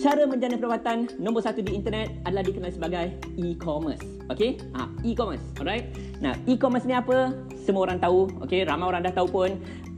cara menjana pendapatan nombor satu di internet adalah dikenal sebagai e-commerce. Okay? Ha, e-commerce. Alright? Nah, e-commerce ni apa? Semua orang tahu. Okay? Ramai orang dah tahu pun.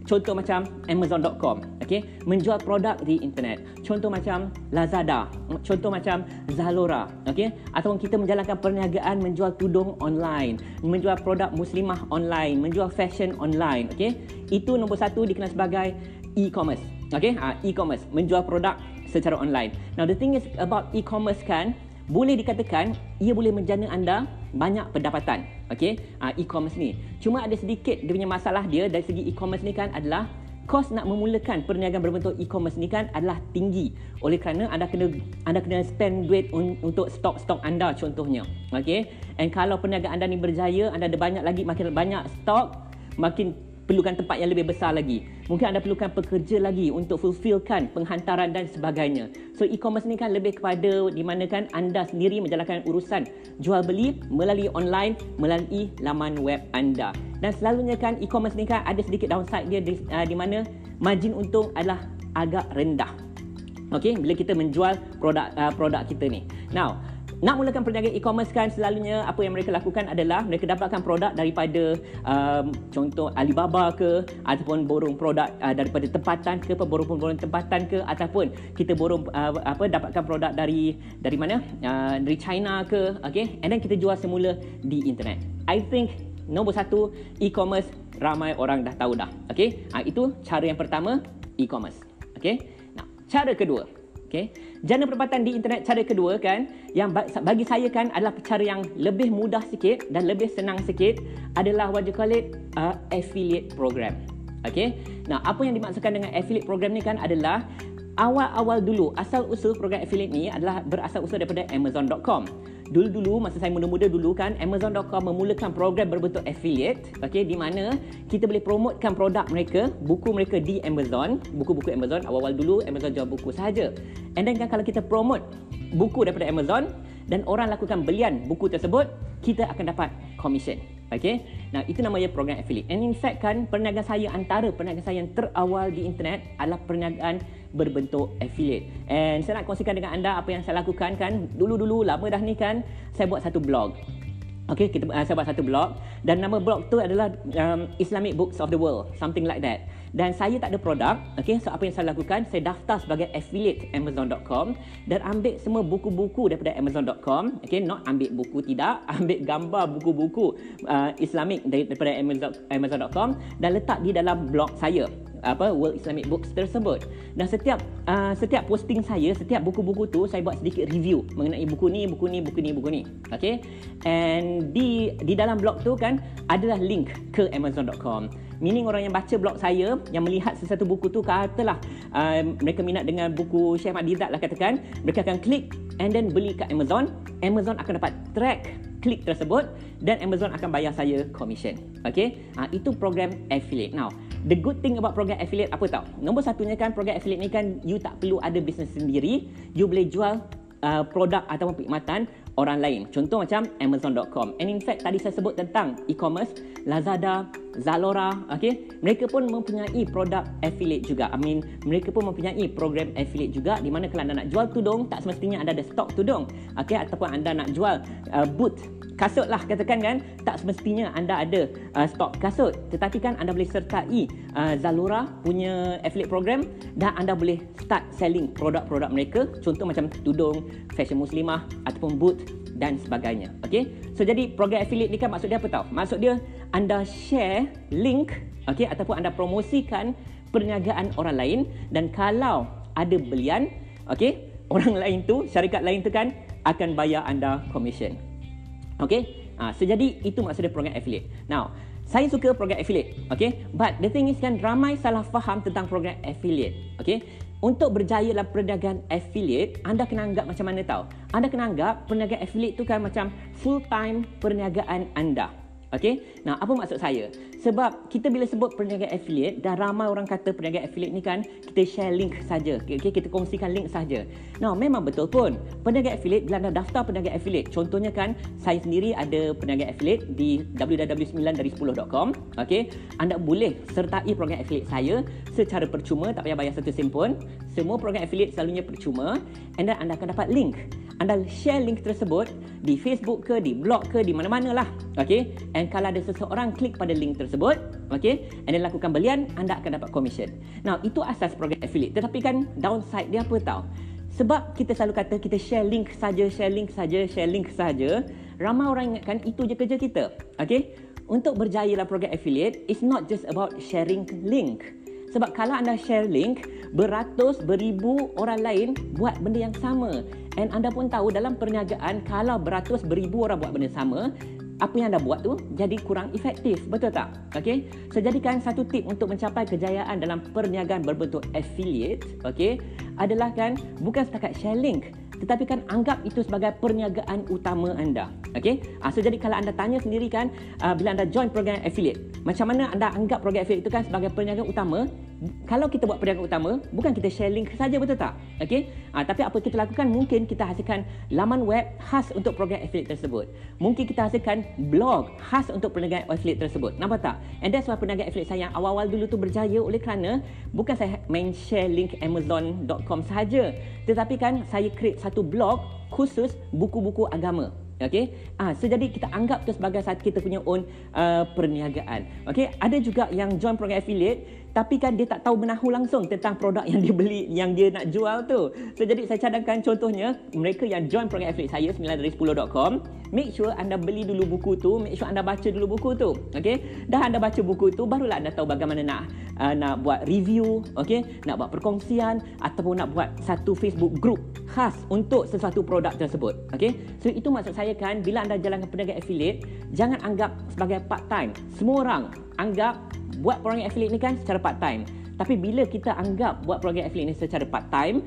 Contoh macam Amazon.com. Okay? Menjual produk di internet. Contoh macam Lazada. Contoh macam Zalora. Okay? Ataupun kita menjalankan perniagaan menjual tudung online. Menjual produk muslimah online. Menjual fashion online. Okay? Itu nombor satu dikenal sebagai e-commerce. Okay? Ha, e-commerce. Menjual produk secara online. Now the thing is about e-commerce kan, boleh dikatakan ia boleh menjana anda banyak pendapatan. Okey, uh, e-commerce ni. Cuma ada sedikit dia punya masalah dia dari segi e-commerce ni kan adalah kos nak memulakan perniagaan berbentuk e-commerce ni kan adalah tinggi. Oleh kerana anda kena anda kena spend duit un, untuk stok-stok anda contohnya. Okey. And kalau perniagaan anda ni berjaya, anda ada banyak lagi makin banyak stok, makin perlukan tempat yang lebih besar lagi. Mungkin anda perlukan pekerja lagi untuk fulfillkan penghantaran dan sebagainya. So e-commerce ni kan lebih kepada di mana kan anda sendiri menjalankan urusan jual beli melalui online, melalui laman web anda. Dan selalunya kan e-commerce ni kan ada sedikit downside dia di, uh, di mana margin untung adalah agak rendah. Okey, bila kita menjual produk uh, produk kita ni. Now, nak mulakan perniagaan e-commerce kan selalunya apa yang mereka lakukan adalah mereka dapatkan produk daripada um, contoh Alibaba ke ataupun borong produk uh, daripada tempatan ke borong-borong tempatan ke ataupun kita borong uh, apa dapatkan produk dari dari mana? Uh, dari China ke okay? And then kita jual semula di internet. I think nombor satu e-commerce ramai orang dah tahu dah okay? Uh, itu cara yang pertama e-commerce okay? Nah cara kedua Okay. Jana pendapatan di internet cara kedua kan yang bagi saya kan adalah cara yang lebih mudah sikit dan lebih senang sikit adalah what you call it uh, affiliate program. Okay. Nah, apa yang dimaksudkan dengan affiliate program ni kan adalah awal-awal dulu asal usul program affiliate ni adalah berasal usul daripada amazon.com dulu-dulu masa saya muda-muda dulu kan Amazon.com memulakan program berbentuk affiliate okey di mana kita boleh promotekan produk mereka buku mereka di Amazon buku-buku Amazon awal-awal dulu Amazon jual buku sahaja. And then kan kalau kita promote buku daripada Amazon dan orang lakukan belian buku tersebut kita akan dapat commission okey? Nah itu namanya program affiliate. And in fact kan perniagaan saya antara perniagaan saya yang terawal di internet adalah perniagaan berbentuk affiliate. And saya nak kongsikan dengan anda apa yang saya lakukan kan. Dulu-dulu lama dah ni kan saya buat satu blog. Okay, kita uh, saya buat satu blog dan nama blog tu adalah um, Islamic Books of the World, something like that. Dan saya tak ada produk, okay, so apa yang saya lakukan, saya daftar sebagai affiliate Amazon.com dan ambil semua buku-buku daripada Amazon.com, okay, not ambil buku tidak, ambil gambar buku-buku uh, Islamic daripada Amazon.com dan letak di dalam blog saya apa World Islamic Books tersebut. Dan setiap uh, setiap posting saya, setiap buku-buku tu saya buat sedikit review mengenai buku ni, buku ni, buku ni, buku ni. Okay? And di di dalam blog tu kan adalah link ke amazon.com. Meaning orang yang baca blog saya yang melihat sesuatu buku tu katalah uh, mereka minat dengan buku Syekh Madidat lah katakan, mereka akan klik and then beli kat Amazon. Amazon akan dapat track klik tersebut dan Amazon akan bayar saya commission. Okay? Uh, itu program affiliate. Now, the good thing about program affiliate apa tau? Nombor satunya kan program affiliate ni kan you tak perlu ada bisnes sendiri, you boleh jual uh, produk ataupun perkhidmatan orang lain. Contoh macam amazon.com. And in fact tadi saya sebut tentang e-commerce, Lazada, Zalora, okay? Mereka pun mempunyai produk affiliate juga. I mean, mereka pun mempunyai program affiliate juga di mana kalau anda nak jual tudung, tak semestinya anda ada stok tudung, okay? Ataupun anda nak jual uh, boot kasut lah katakan kan tak semestinya anda ada uh, stok kasut tetapi kan anda boleh sertai uh, Zalora punya affiliate program dan anda boleh start selling produk-produk mereka contoh macam tudung fashion muslimah ataupun boot dan sebagainya okey so jadi program affiliate ni kan maksud dia apa tau maksud dia anda share link okey ataupun anda promosikan perniagaan orang lain dan kalau ada belian okey orang lain tu syarikat lain tu kan akan bayar anda commission Okay? Ha, so jadi itu maksud dia program affiliate. Now, saya suka program affiliate. Okay? But the thing is kan ramai salah faham tentang program affiliate. Okay? Untuk berjaya dalam perniagaan affiliate, anda kena anggap macam mana tahu? Anda kena anggap perniagaan affiliate tu kan macam full time perniagaan anda. Okey. Nah, apa maksud saya? Sebab kita bila sebut perniagaan affiliate dan ramai orang kata perniagaan affiliate ni kan kita share link saja. Okey, kita kongsikan link saja. Nah, memang betul pun. Perniagaan affiliate bila anda daftar perniagaan affiliate, contohnya kan saya sendiri ada perniagaan affiliate di www.9dari10.com. Okey. Anda boleh sertai program affiliate saya secara percuma, tak payah bayar satu sen pun. Semua program affiliate selalunya percuma and then anda akan dapat link anda share link tersebut di Facebook ke, di blog ke, di mana-mana lah. Okay? And kalau ada seseorang klik pada link tersebut, okay? And then lakukan belian, anda akan dapat commission. Now, itu asas program affiliate. Tetapi kan downside dia apa tahu? Sebab kita selalu kata kita share link saja, share link saja, share link saja. Ramai orang ingatkan itu je kerja kita. Okay? Untuk berjaya dalam program affiliate, it's not just about sharing link. Sebab kalau anda share link, beratus, beribu orang lain buat benda yang sama. And anda pun tahu dalam perniagaan, kalau beratus, beribu orang buat benda sama, apa yang anda buat tu jadi kurang efektif. Betul tak? Okay? So, jadikan satu tip untuk mencapai kejayaan dalam perniagaan berbentuk affiliate, okay, adalah kan bukan setakat share link, tetapi kan anggap itu sebagai perniagaan utama anda. Okey? Uh, so jadi kalau anda tanya sendiri kan uh, bila anda join program affiliate, macam mana anda anggap program affiliate itu kan sebagai perniagaan utama? Kalau kita buat perniagaan utama, bukan kita share link saja betul tak? Okey? Uh, tapi apa kita lakukan? Mungkin kita hasilkan laman web khas untuk program affiliate tersebut. Mungkin kita hasilkan blog khas untuk perniagaan affiliate tersebut. Nampak tak? And that's why perniagaan affiliate saya yang awal-awal dulu tu berjaya oleh kerana bukan saya main share link amazon.com saja, tetapi kan saya create satu blog khusus buku-buku agama. Okey. Ah, so jadi kita anggap tu sebagai satu kita punya own uh, perniagaan. Okey, ada juga yang join program affiliate tapi kan dia tak tahu menahu langsung tentang produk yang dia beli yang dia nak jual tu. So jadi saya cadangkan contohnya mereka yang join program affiliate saya 9 dari 10.com, make sure anda beli dulu buku tu, make sure anda baca dulu buku tu. Okey. Dah anda baca buku tu barulah anda tahu bagaimana nak uh, nak buat review, okey, nak buat perkongsian ataupun nak buat satu Facebook group khas untuk sesuatu produk tersebut. Okey. So itu maksud saya kan bila anda jalankan perniagaan affiliate, jangan anggap sebagai part time. Semua orang anggap buat program affiliate ni kan secara part time. Tapi bila kita anggap buat program affiliate ni secara part time,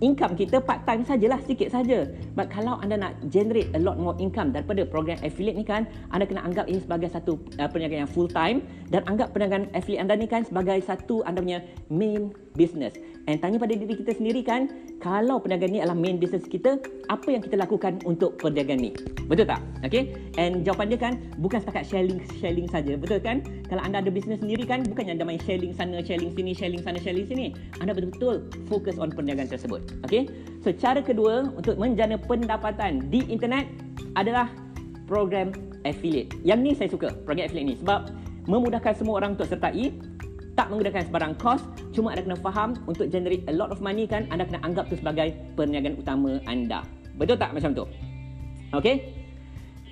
income kita part time sajalah sikit saja. But kalau anda nak generate a lot more income daripada program affiliate ni kan, anda kena anggap ini sebagai satu uh, perniagaan yang full time dan anggap perniagaan affiliate anda ni kan sebagai satu anda punya main business. And tanya pada diri kita sendiri kan, kalau perniagaan ni adalah main business kita, apa yang kita lakukan untuk perniagaan ni? Betul tak? Okay? And jawapan dia kan, bukan setakat sharing sharing saja, betul kan? Kalau anda ada bisnes sendiri kan, bukannya anda main sharing sana, sharing sini, sharing sana, sharing sini. Anda betul-betul fokus on perniagaan tersebut. Okay? So, cara kedua untuk menjana pendapatan di internet adalah program affiliate. Yang ni saya suka, program affiliate ni. Sebab memudahkan semua orang untuk sertai tak menggunakan sebarang kos. Cuma anda kena faham untuk generate a lot of money kan anda kena anggap tu sebagai perniagaan utama anda. Betul tak macam tu? Okey?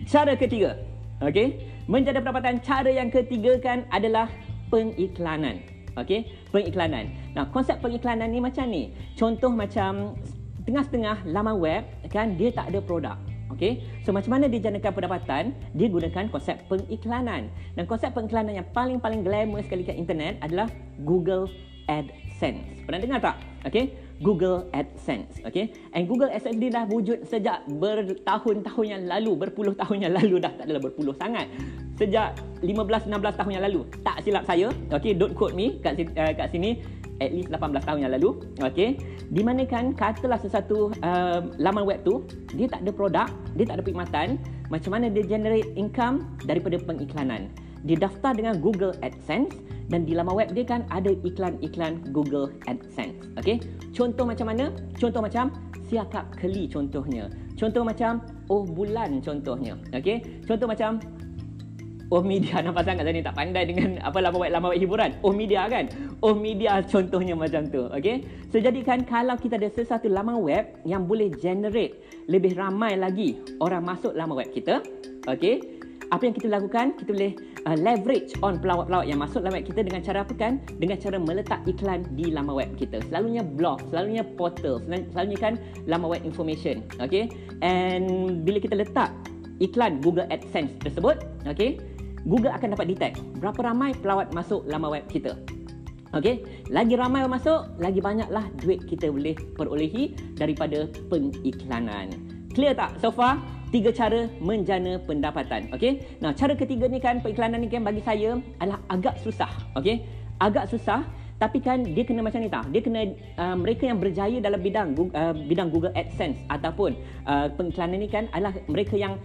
Cara ketiga okey? Menjadi pendapatan cara yang ketiga kan adalah pengiklanan. Okey? Pengiklanan. Nah konsep pengiklanan ni macam ni. Contoh macam tengah-tengah laman web kan dia tak ada produk Okey. So macam mana dia janakan pendapatan? Dia gunakan konsep pengiklanan. Dan konsep pengiklanan yang paling-paling glamour sekali kat internet adalah Google AdSense. Pernah dengar tak? Okey. Google AdSense. Okey. And Google AdSense dia dah wujud sejak bertahun-tahun yang lalu, berpuluh tahun yang lalu dah tak adalah berpuluh sangat. Sejak 15 16 tahun yang lalu. Tak silap saya. Okey, don't quote me kat uh, kat sini at least 18 tahun yang lalu okey? Di mana kan katalah sesuatu uh, laman web tu dia tak ada produk dia tak ada perkhidmatan macam mana dia generate income daripada pengiklanan. Dia daftar dengan Google AdSense dan di laman web dia kan ada iklan-iklan Google AdSense okey? Contoh macam mana? Contoh macam siakap keli contohnya. Contoh macam oh bulan contohnya okey? Contoh macam Oh media nampak sangat saya ni tak pandai dengan apa lama web lama web hiburan. Oh media kan. Oh media contohnya macam tu. Okey. So jadikan kalau kita ada sesuatu laman web yang boleh generate lebih ramai lagi orang masuk laman web kita. Okey. Apa yang kita lakukan? Kita boleh uh, leverage on pelawat-pelawat yang masuk laman web kita dengan cara apa kan? Dengan cara meletak iklan di laman web kita. Selalunya blog, selalunya portal, selalunya kan laman web information. Okey. And bila kita letak iklan Google AdSense tersebut, okey, Google akan dapat detect berapa ramai pelawat masuk laman web kita. Okey, lagi ramai yang masuk, lagi banyaklah duit kita boleh perolehi daripada pengiklanan. Clear tak so far? tiga cara menjana pendapatan. Okey. Nah, cara ketiga ni kan periklanan ni kan bagi saya adalah agak susah. Okey. Agak susah tapi kan dia kena macam ni tau. Dia kena uh, mereka yang berjaya dalam bidang uh, bidang Google AdSense ataupun uh, pengiklanan ni kan adalah mereka yang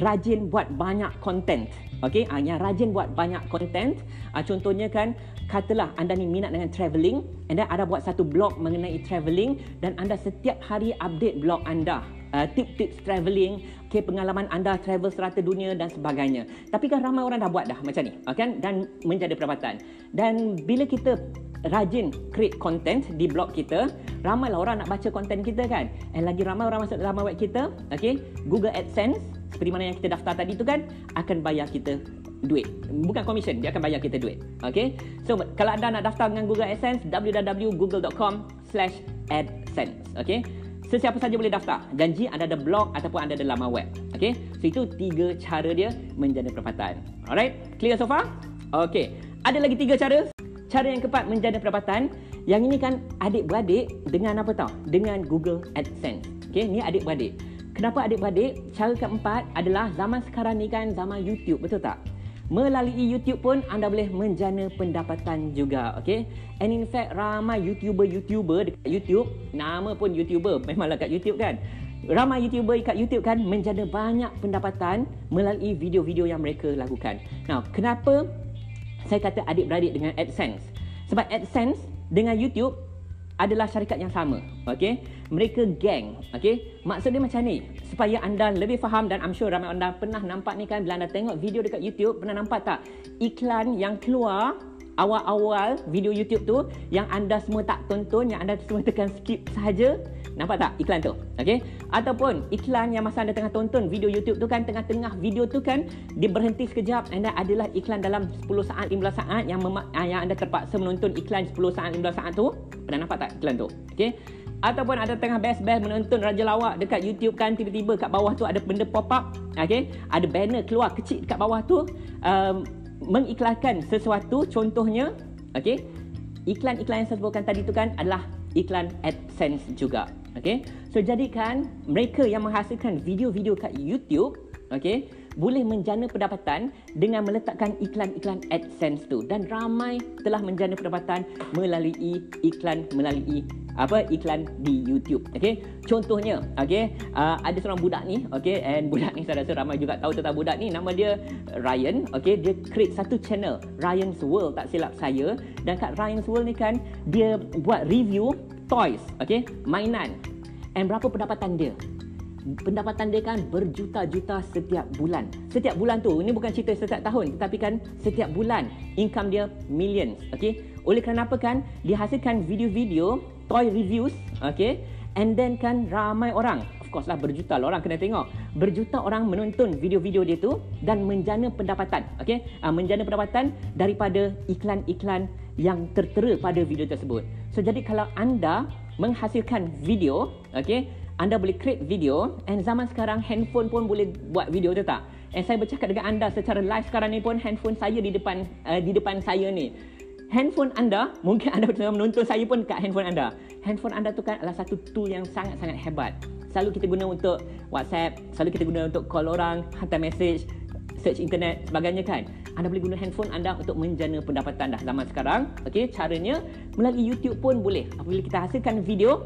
rajin buat banyak konten. Okey, uh, yang rajin buat banyak konten. Uh, contohnya kan katalah anda ni minat dengan travelling and then ada buat satu blog mengenai travelling dan anda setiap hari update blog anda uh, tip-tips travelling, okay, pengalaman anda travel serata dunia dan sebagainya. Tapi kan ramai orang dah buat dah macam ni, kan? Dan menjadi perabatan. Dan bila kita rajin create content di blog kita, ramailah orang nak baca konten kita kan. And lagi ramai orang masuk dalam web kita, okay? Google AdSense, seperti mana yang kita daftar tadi tu kan, akan bayar kita duit. Bukan commission, dia akan bayar kita duit. Okay? So, kalau anda nak daftar dengan Google AdSense, www.google.com slash AdSense. Okay? sesiapa saja boleh daftar. Janji anda ada blog ataupun anda ada laman web. Okay? So itu tiga cara dia menjana perapatan. Alright? Clear so far? Okay. Ada lagi tiga cara. Cara yang keempat menjana perapatan. Yang ini kan adik-beradik dengan apa tau? Dengan Google AdSense. Okay? Ni adik-beradik. Kenapa adik-beradik? Cara keempat adalah zaman sekarang ni kan zaman YouTube. Betul tak? Melalui YouTube pun anda boleh menjana pendapatan juga, okay? And in fact, ramai YouTuber-YouTuber dekat YouTube, nama pun YouTuber, memanglah kat YouTube kan? Ramai YouTuber dekat YouTube kan menjana banyak pendapatan melalui video-video yang mereka lakukan. Now, kenapa saya kata adik-beradik dengan AdSense? Sebab AdSense dengan YouTube adalah syarikat yang sama. Okey, mereka geng. Okey, maksud dia macam ni supaya anda lebih faham dan I'm sure ramai anda pernah nampak ni kan bila anda tengok video dekat YouTube pernah nampak tak iklan yang keluar awal-awal video YouTube tu yang anda semua tak tonton yang anda semua tekan skip saja Nampak tak iklan tu? Okey. Ataupun iklan yang masa anda tengah tonton video YouTube tu kan tengah-tengah video tu kan dia berhenti sekejap anda adalah iklan dalam 10 saat 15 saat yang mem- ah, yang anda terpaksa menonton iklan 10 saat 15 saat tu. Pernah nampak tak iklan tu? Okey. Ataupun ada tengah best-best menonton Raja Lawak dekat YouTube kan tiba-tiba kat bawah tu ada benda pop up. Okey. Ada banner keluar kecil dekat bawah tu um, mengiklankan sesuatu contohnya okey. Iklan-iklan yang saya sebutkan tadi tu kan adalah iklan AdSense juga. Okay, so jadikan mereka yang menghasilkan video-video kat YouTube, okay, boleh menjana pendapatan dengan meletakkan iklan-iklan AdSense tu dan ramai telah menjana pendapatan melalui iklan melalui apa iklan di YouTube. Okay, contohnya, okay, uh, ada seorang budak ni, okay, and budak ni saya rasa ramai juga tahu tentang budak ni. Nama dia Ryan, okay, dia create satu channel Ryan's World tak silap saya dan kat Ryan's World ni kan dia buat review toys, okay, mainan. And berapa pendapatan dia? Pendapatan dia kan berjuta-juta setiap bulan. Setiap bulan tu, ini bukan cerita setiap tahun, tetapi kan setiap bulan income dia millions, okay? Oleh kerana apa kan? Dia hasilkan video-video toy reviews, okay? And then kan ramai orang, of course lah berjuta lah orang kena tengok. Berjuta orang menonton video-video dia tu dan menjana pendapatan, okay? Uh, menjana pendapatan daripada iklan-iklan yang tertera pada video tersebut. So jadi kalau anda menghasilkan video, okay, anda boleh create video and zaman sekarang handphone pun boleh buat video tu tak? And saya bercakap dengan anda secara live sekarang ni pun handphone saya di depan uh, di depan saya ni. Handphone anda, mungkin anda tengah menonton saya pun kat handphone anda. Handphone anda tu kan adalah satu tool yang sangat-sangat hebat. Selalu kita guna untuk WhatsApp, selalu kita guna untuk call orang, hantar message, search internet sebagainya kan anda boleh guna handphone anda untuk menjana pendapatan dah zaman sekarang. Okey caranya melalui YouTube pun boleh. Apabila kita hasilkan video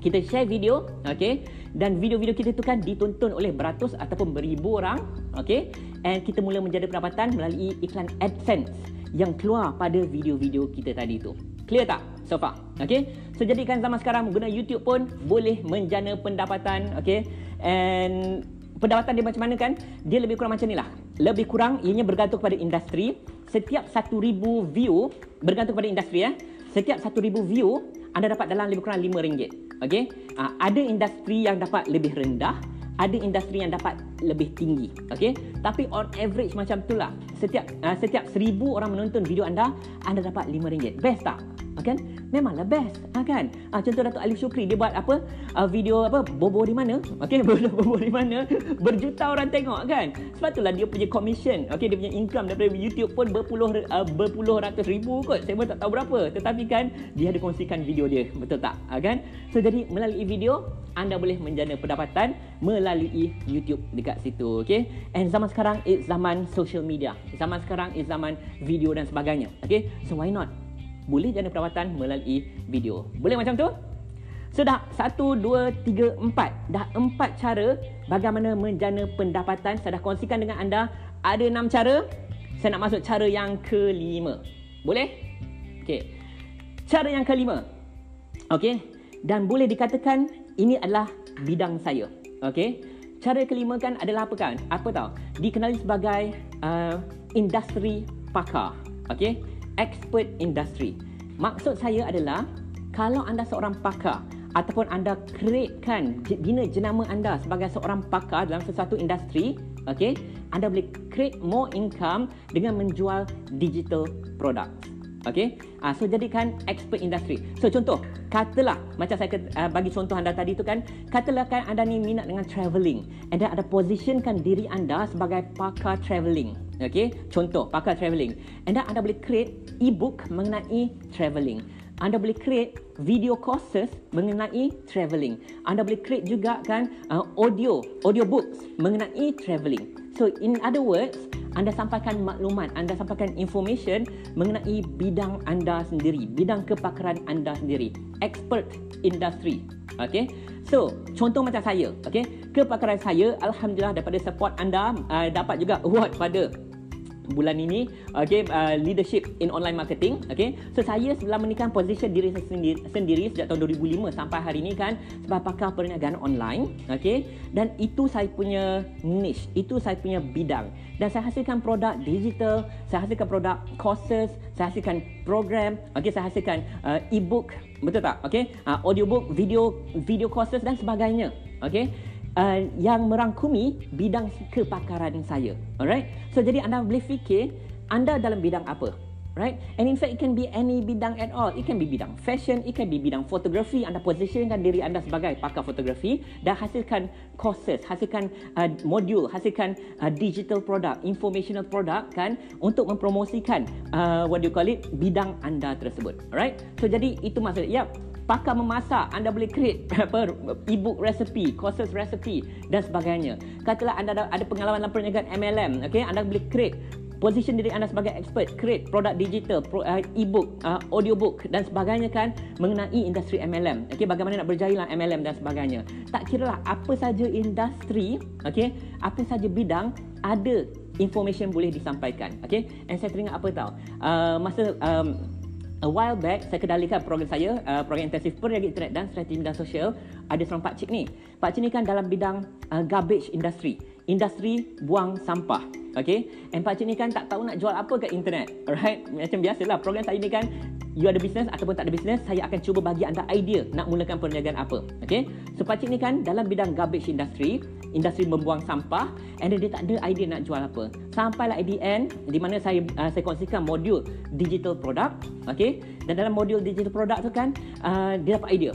kita share video okey dan video-video kita tu kan ditonton oleh beratus ataupun beribu orang okey and kita mula menjana pendapatan melalui iklan AdSense yang keluar pada video-video kita tadi tu. Clear tak? So far. Okey? So jadikan zaman sekarang guna YouTube pun boleh menjana pendapatan okey? And pendapatan dia macam mana kan? Dia lebih kurang macam ni lah. Lebih kurang ianya bergantung pada industri. Setiap 1000 view bergantung pada industri ya. Setiap 1000 view anda dapat dalam lebih kurang RM5. Okey. Uh, ada industri yang dapat lebih rendah, ada industri yang dapat lebih tinggi. Okey. Tapi on average macam itulah. Setiap uh, setiap 1000 orang menonton video anda, anda dapat RM5. Best tak? Kan? Memanglah best. Ha, kan? Ha, contoh Datuk Alif Syukri. Dia buat apa? Uh, video apa? Bobo di mana? Okey bobo di mana? Berjuta orang tengok kan? Sebab itulah dia punya commission. Okey dia punya income daripada YouTube pun berpuluh uh, berpuluh ratus ribu kot. Saya pun tak tahu berapa. Tetapi kan dia ada kongsikan video dia. Betul tak? Ha, kan? So jadi melalui video anda boleh menjana pendapatan melalui YouTube dekat situ okey? And zaman sekarang it's zaman social media. Zaman sekarang is zaman video dan sebagainya okey? So why not boleh jana perawatan melalui video. Boleh macam tu? Sudah satu, dua, tiga, empat. Dah empat cara bagaimana menjana pendapatan. Saya dah kongsikan dengan anda. Ada enam cara. Saya nak masuk cara yang kelima. Boleh? Okey. Cara yang kelima. Okey. Dan boleh dikatakan ini adalah bidang saya. Okey. Cara kelima kan adalah apa kan? Apa tahu? Dikenali sebagai uh, industri pakar. Okey expert industry. Maksud saya adalah kalau anda seorang pakar ataupun anda createkan bina jenama anda sebagai seorang pakar dalam sesuatu industri, okay, anda boleh create more income dengan menjual digital product. Okay, uh, so jadikan expert industry. So contoh, katalah macam saya uh, bagi contoh anda tadi tu kan, katalah kan anda ni minat dengan travelling, anda ada positionkan diri anda sebagai pakar travelling. Okay, contoh pakar travelling. Anda anda boleh create e-book mengenai travelling. Anda boleh create video courses mengenai travelling. Anda boleh create juga kan uh, audio audio books mengenai travelling. So in other words, anda sampaikan maklumat, anda sampaikan information mengenai bidang anda sendiri, bidang kepakaran anda sendiri, expert industry. Okay, so contoh macam saya, okay, kepakaran saya, alhamdulillah daripada support anda uh, dapat juga award pada bulan ini okay uh, leadership in online marketing okay. So saya sebelum menikah position diri saya sendiri, sendiri sejak tahun 2005 sampai hari ini kan sebagai pakar perniagaan online okay. Dan itu saya punya niche itu saya punya bidang. Dan saya hasilkan produk digital saya hasilkan produk courses saya hasilkan program okay. Saya hasilkan uh, e-book betul tak okay. Uh, audiobook video video courses dan sebagainya okay uh, yang merangkumi bidang kepakaran saya. Alright? So jadi anda boleh fikir anda dalam bidang apa? Right? And in fact, it can be any bidang at all. It can be bidang fashion, it can be bidang fotografi. Anda positionkan diri anda sebagai pakar fotografi dan hasilkan courses, hasilkan uh, modul, hasilkan uh, digital product, informational product kan untuk mempromosikan uh, what do you call it, bidang anda tersebut. Alright? So jadi itu maksudnya. Yep, pakar memasak, anda boleh create apa e-book recipe, courses recipe dan sebagainya. Katalah anda ada, ada pengalaman dalam perniagaan MLM, okay? anda boleh create position diri anda sebagai expert, create produk digital, pro, uh, e-book, uh, audiobook dan sebagainya kan mengenai industri MLM. Okay, bagaimana nak berjaya dalam MLM dan sebagainya. Tak kira lah apa saja industri, okay, apa saja bidang ada information boleh disampaikan. Okay, and saya teringat apa tahu, uh, masa um, a while back saya kendalikan program saya uh, program intensif perniagaan internet dan strategi media sosial ada seorang pak cik ni pak cik ni kan dalam bidang uh, garbage industry industri buang sampah okay and pak cik ni kan tak tahu nak jual apa kat internet alright macam biasalah program saya ni kan you ada bisnes ataupun tak ada bisnes, saya akan cuba bagi anda idea nak mulakan perniagaan apa. Okay? So, pakcik ni kan dalam bidang garbage industry, industri membuang sampah, and then dia tak ada idea nak jual apa. Sampailah at the end, di mana saya uh, saya kongsikan modul digital product. Okay? Dan dalam modul digital product tu kan, uh, dia dapat idea.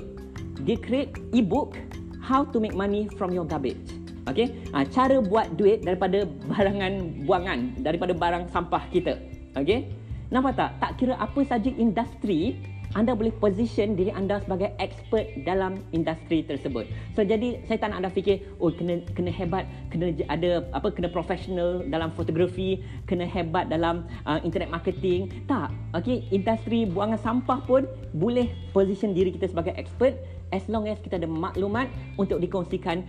Dia create e-book how to make money from your garbage. Okay? Uh, cara buat duit daripada barangan buangan, daripada barang sampah kita. Okay? Nampak tak? Tak kira apa saja industri, anda boleh position diri anda sebagai expert dalam industri tersebut. So jadi saya tak nak anda fikir oh kena kena hebat, kena ada apa kena professional dalam fotografi, kena hebat dalam uh, internet marketing. Tak. Okey, industri buangan sampah pun boleh position diri kita sebagai expert as long as kita ada maklumat untuk dikongsikan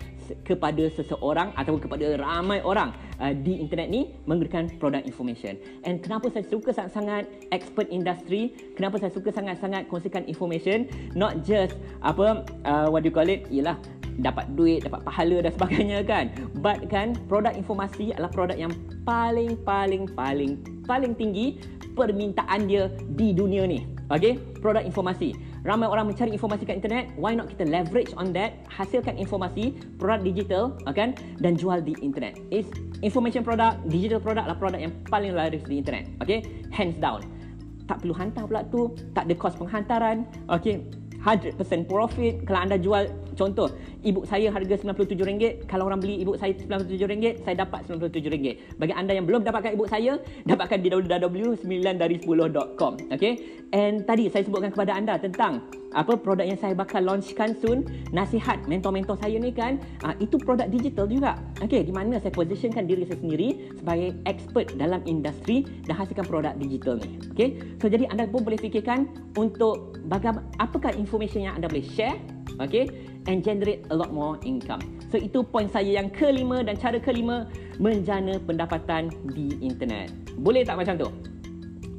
kepada seseorang atau kepada ramai orang uh, di internet ni menggunakan product information. And kenapa saya suka sangat-sangat expert industry? Kenapa saya suka sangat-sangat kongsikan information? Not just apa uh, what do you call it? Ialah dapat duit, dapat pahala dan sebagainya kan. But kan produk informasi adalah produk yang paling paling paling paling tinggi permintaan dia di dunia ni. Okay, produk informasi ramai orang mencari informasi kat internet. Why not kita leverage on that? Hasilkan informasi produk digital kan dan jual di internet. Is information product digital product lah produk yang paling laris di internet okay? Hands down. Tak perlu hantar pula tu, tak ada kos penghantaran. Okey, 100% profit. Kalau anda jual contoh ibu saya harga RM97 kalau orang beli ibu saya RM97 saya dapat RM97. Bagi anda yang belum dapatkan ibu saya dapatkan di www.9dari10.com okay? and tadi saya sebutkan kepada anda tentang apa produk yang saya bakal launchkan soon. Nasihat mentor-mentor saya ni kan uh, itu produk digital juga. Okey di mana saya positionkan diri saya sendiri sebagai expert dalam industri dan hasilkan produk digital ni okey? So jadi anda pun boleh fikirkan untuk bagaimana apakah information yang anda boleh share okey and generate a lot more income so itu poin saya yang kelima dan cara kelima menjana pendapatan di internet boleh tak macam tu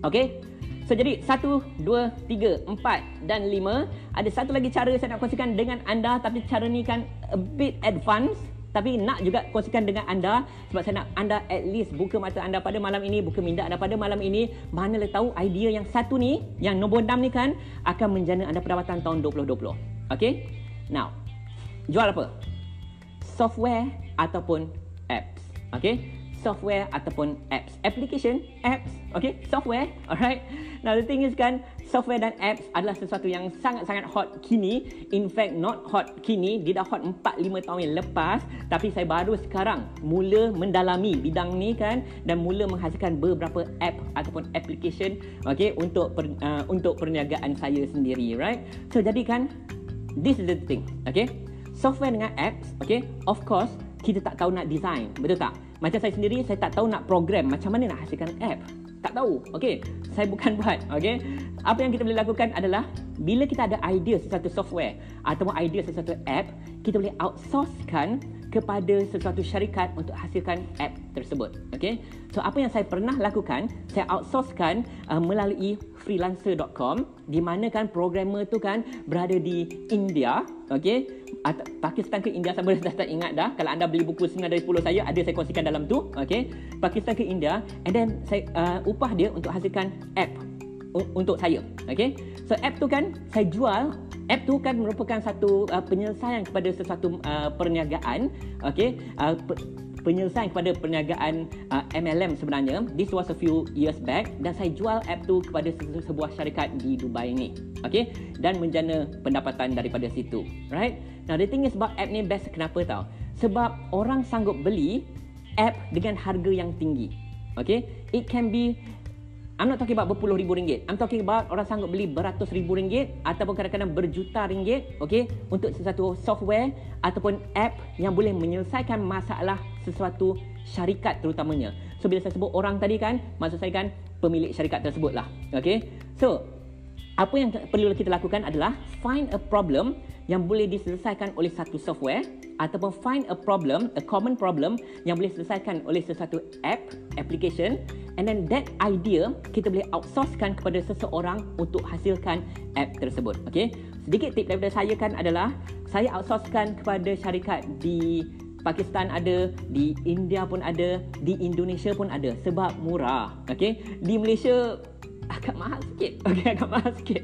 okey So jadi satu, dua, tiga, empat dan lima. Ada satu lagi cara saya nak kongsikan dengan anda tapi cara ni kan a bit advanced. Tapi nak juga kongsikan dengan anda sebab saya nak anda at least buka mata anda pada malam ini, buka minda anda pada malam ini. Mana le tahu idea yang satu ni, yang nombor enam ni kan akan menjana anda pendapatan tahun 2020. Okay? Now, jual apa? Software ataupun apps. Okay? software ataupun apps. Application, apps, okay, software, alright. Now the thing is kan, software dan apps adalah sesuatu yang sangat-sangat hot kini. In fact, not hot kini, dia dah hot 4-5 tahun yang lepas. Tapi saya baru sekarang mula mendalami bidang ni kan dan mula menghasilkan beberapa app ataupun application, okay, untuk per, uh, untuk perniagaan saya sendiri, right. So jadi kan, this is the thing, okay. Software dengan apps, okay, of course, kita tak tahu nak design, betul tak? Macam saya sendiri, saya tak tahu nak program macam mana nak hasilkan app. Tak tahu. Okey, saya bukan buat. Okey. Apa yang kita boleh lakukan adalah bila kita ada idea sesuatu software ataupun idea sesuatu app, kita boleh outsourcekan kepada sesuatu syarikat untuk hasilkan app tersebut. Okey. So apa yang saya pernah lakukan, saya outsourcekan uh, melalui freelancer.com di mana kan programmer tu kan berada di India, atau Pakistan ke India saya dah tak ingat dah kalau anda beli buku 9 dari 10 saya ada saya kongsikan dalam tu okey Pakistan ke India and then saya uh, upah dia untuk hasilkan app untuk saya okey so app tu kan saya jual. App tu kan merupakan satu uh, penyelesaian kepada sesuatu uh, perniagaan. Okey uh, penyelesaian kepada perniagaan uh, MLM sebenarnya. This was a few years back. Dan saya jual app tu kepada sebuah syarikat di Dubai ni. Okay dan menjana pendapatan daripada situ. Right? Now the thing is about app ni best kenapa tau? Sebab orang sanggup beli app dengan harga yang tinggi. Okay it can be I'm not talking about berpuluh ribu ringgit. I'm talking about orang sanggup beli beratus ribu ringgit ataupun kadang-kadang berjuta ringgit okay, untuk sesuatu software ataupun app yang boleh menyelesaikan masalah sesuatu syarikat terutamanya. So bila saya sebut orang tadi kan, maksud saya kan pemilik syarikat tersebut lah. Okay? So, apa yang perlu kita lakukan adalah find a problem yang boleh diselesaikan oleh satu software ataupun find a problem, a common problem yang boleh diselesaikan oleh sesuatu app, application and then that idea kita boleh outsourcekan kepada seseorang untuk hasilkan app tersebut. Okay? Sedikit tip daripada saya kan adalah saya outsourcekan kepada syarikat di Pakistan ada, di India pun ada, di Indonesia pun ada sebab murah. Okay? Di Malaysia agak mahal sikit. Okey, agak mahal sikit.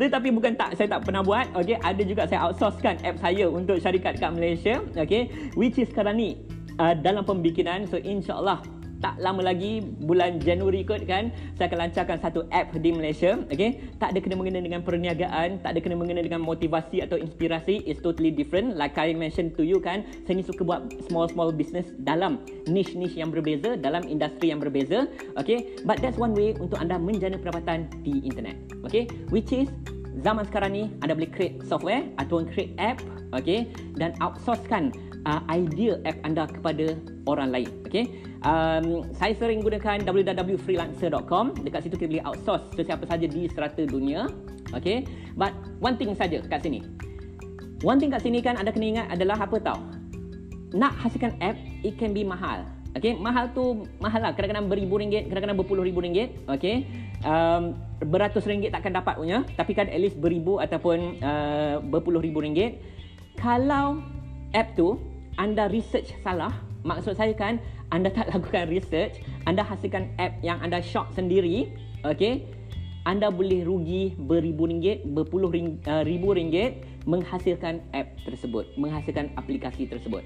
Tetapi bukan tak saya tak pernah buat. Okey, ada juga saya outsourcekan app saya untuk syarikat kat Malaysia. Okey, which is sekarang ni uh, dalam pembikinan. So insya-Allah tak lama lagi bulan Januari kot kan saya akan lancarkan satu app di Malaysia okay tak ada kena mengena dengan perniagaan tak ada kena mengena dengan motivasi atau inspirasi it's totally different. Like I mentioned to you kan saya ni suka buat small small business dalam niche-niche yang berbeza dalam industri yang berbeza okay but that's one way untuk anda menjana pendapatan di internet okay which is zaman sekarang ni anda boleh create software atau create app okay dan outsourcekan uh, idea app anda kepada orang lain okay um, saya sering gunakan www.freelancer.com dekat situ kita boleh outsource sesiapa saja di serata dunia okay but one thing saja kat sini one thing kat sini kan anda kena ingat adalah apa tau nak hasilkan app it can be mahal Okay, mahal tu mahal lah. Kadang-kadang beribu ringgit, kadang-kadang berpuluh ribu ringgit. Okay, um, beratus ringgit takkan dapat punya. Tapi kan at least beribu ataupun uh, berpuluh ribu ringgit. Kalau app tu anda research salah, maksud saya kan anda tak lakukan research, anda hasilkan app yang anda shop sendiri, okey? Anda boleh rugi beribu ringgit, berpuluh ring, uh, ribu ringgit menghasilkan app tersebut, menghasilkan aplikasi tersebut.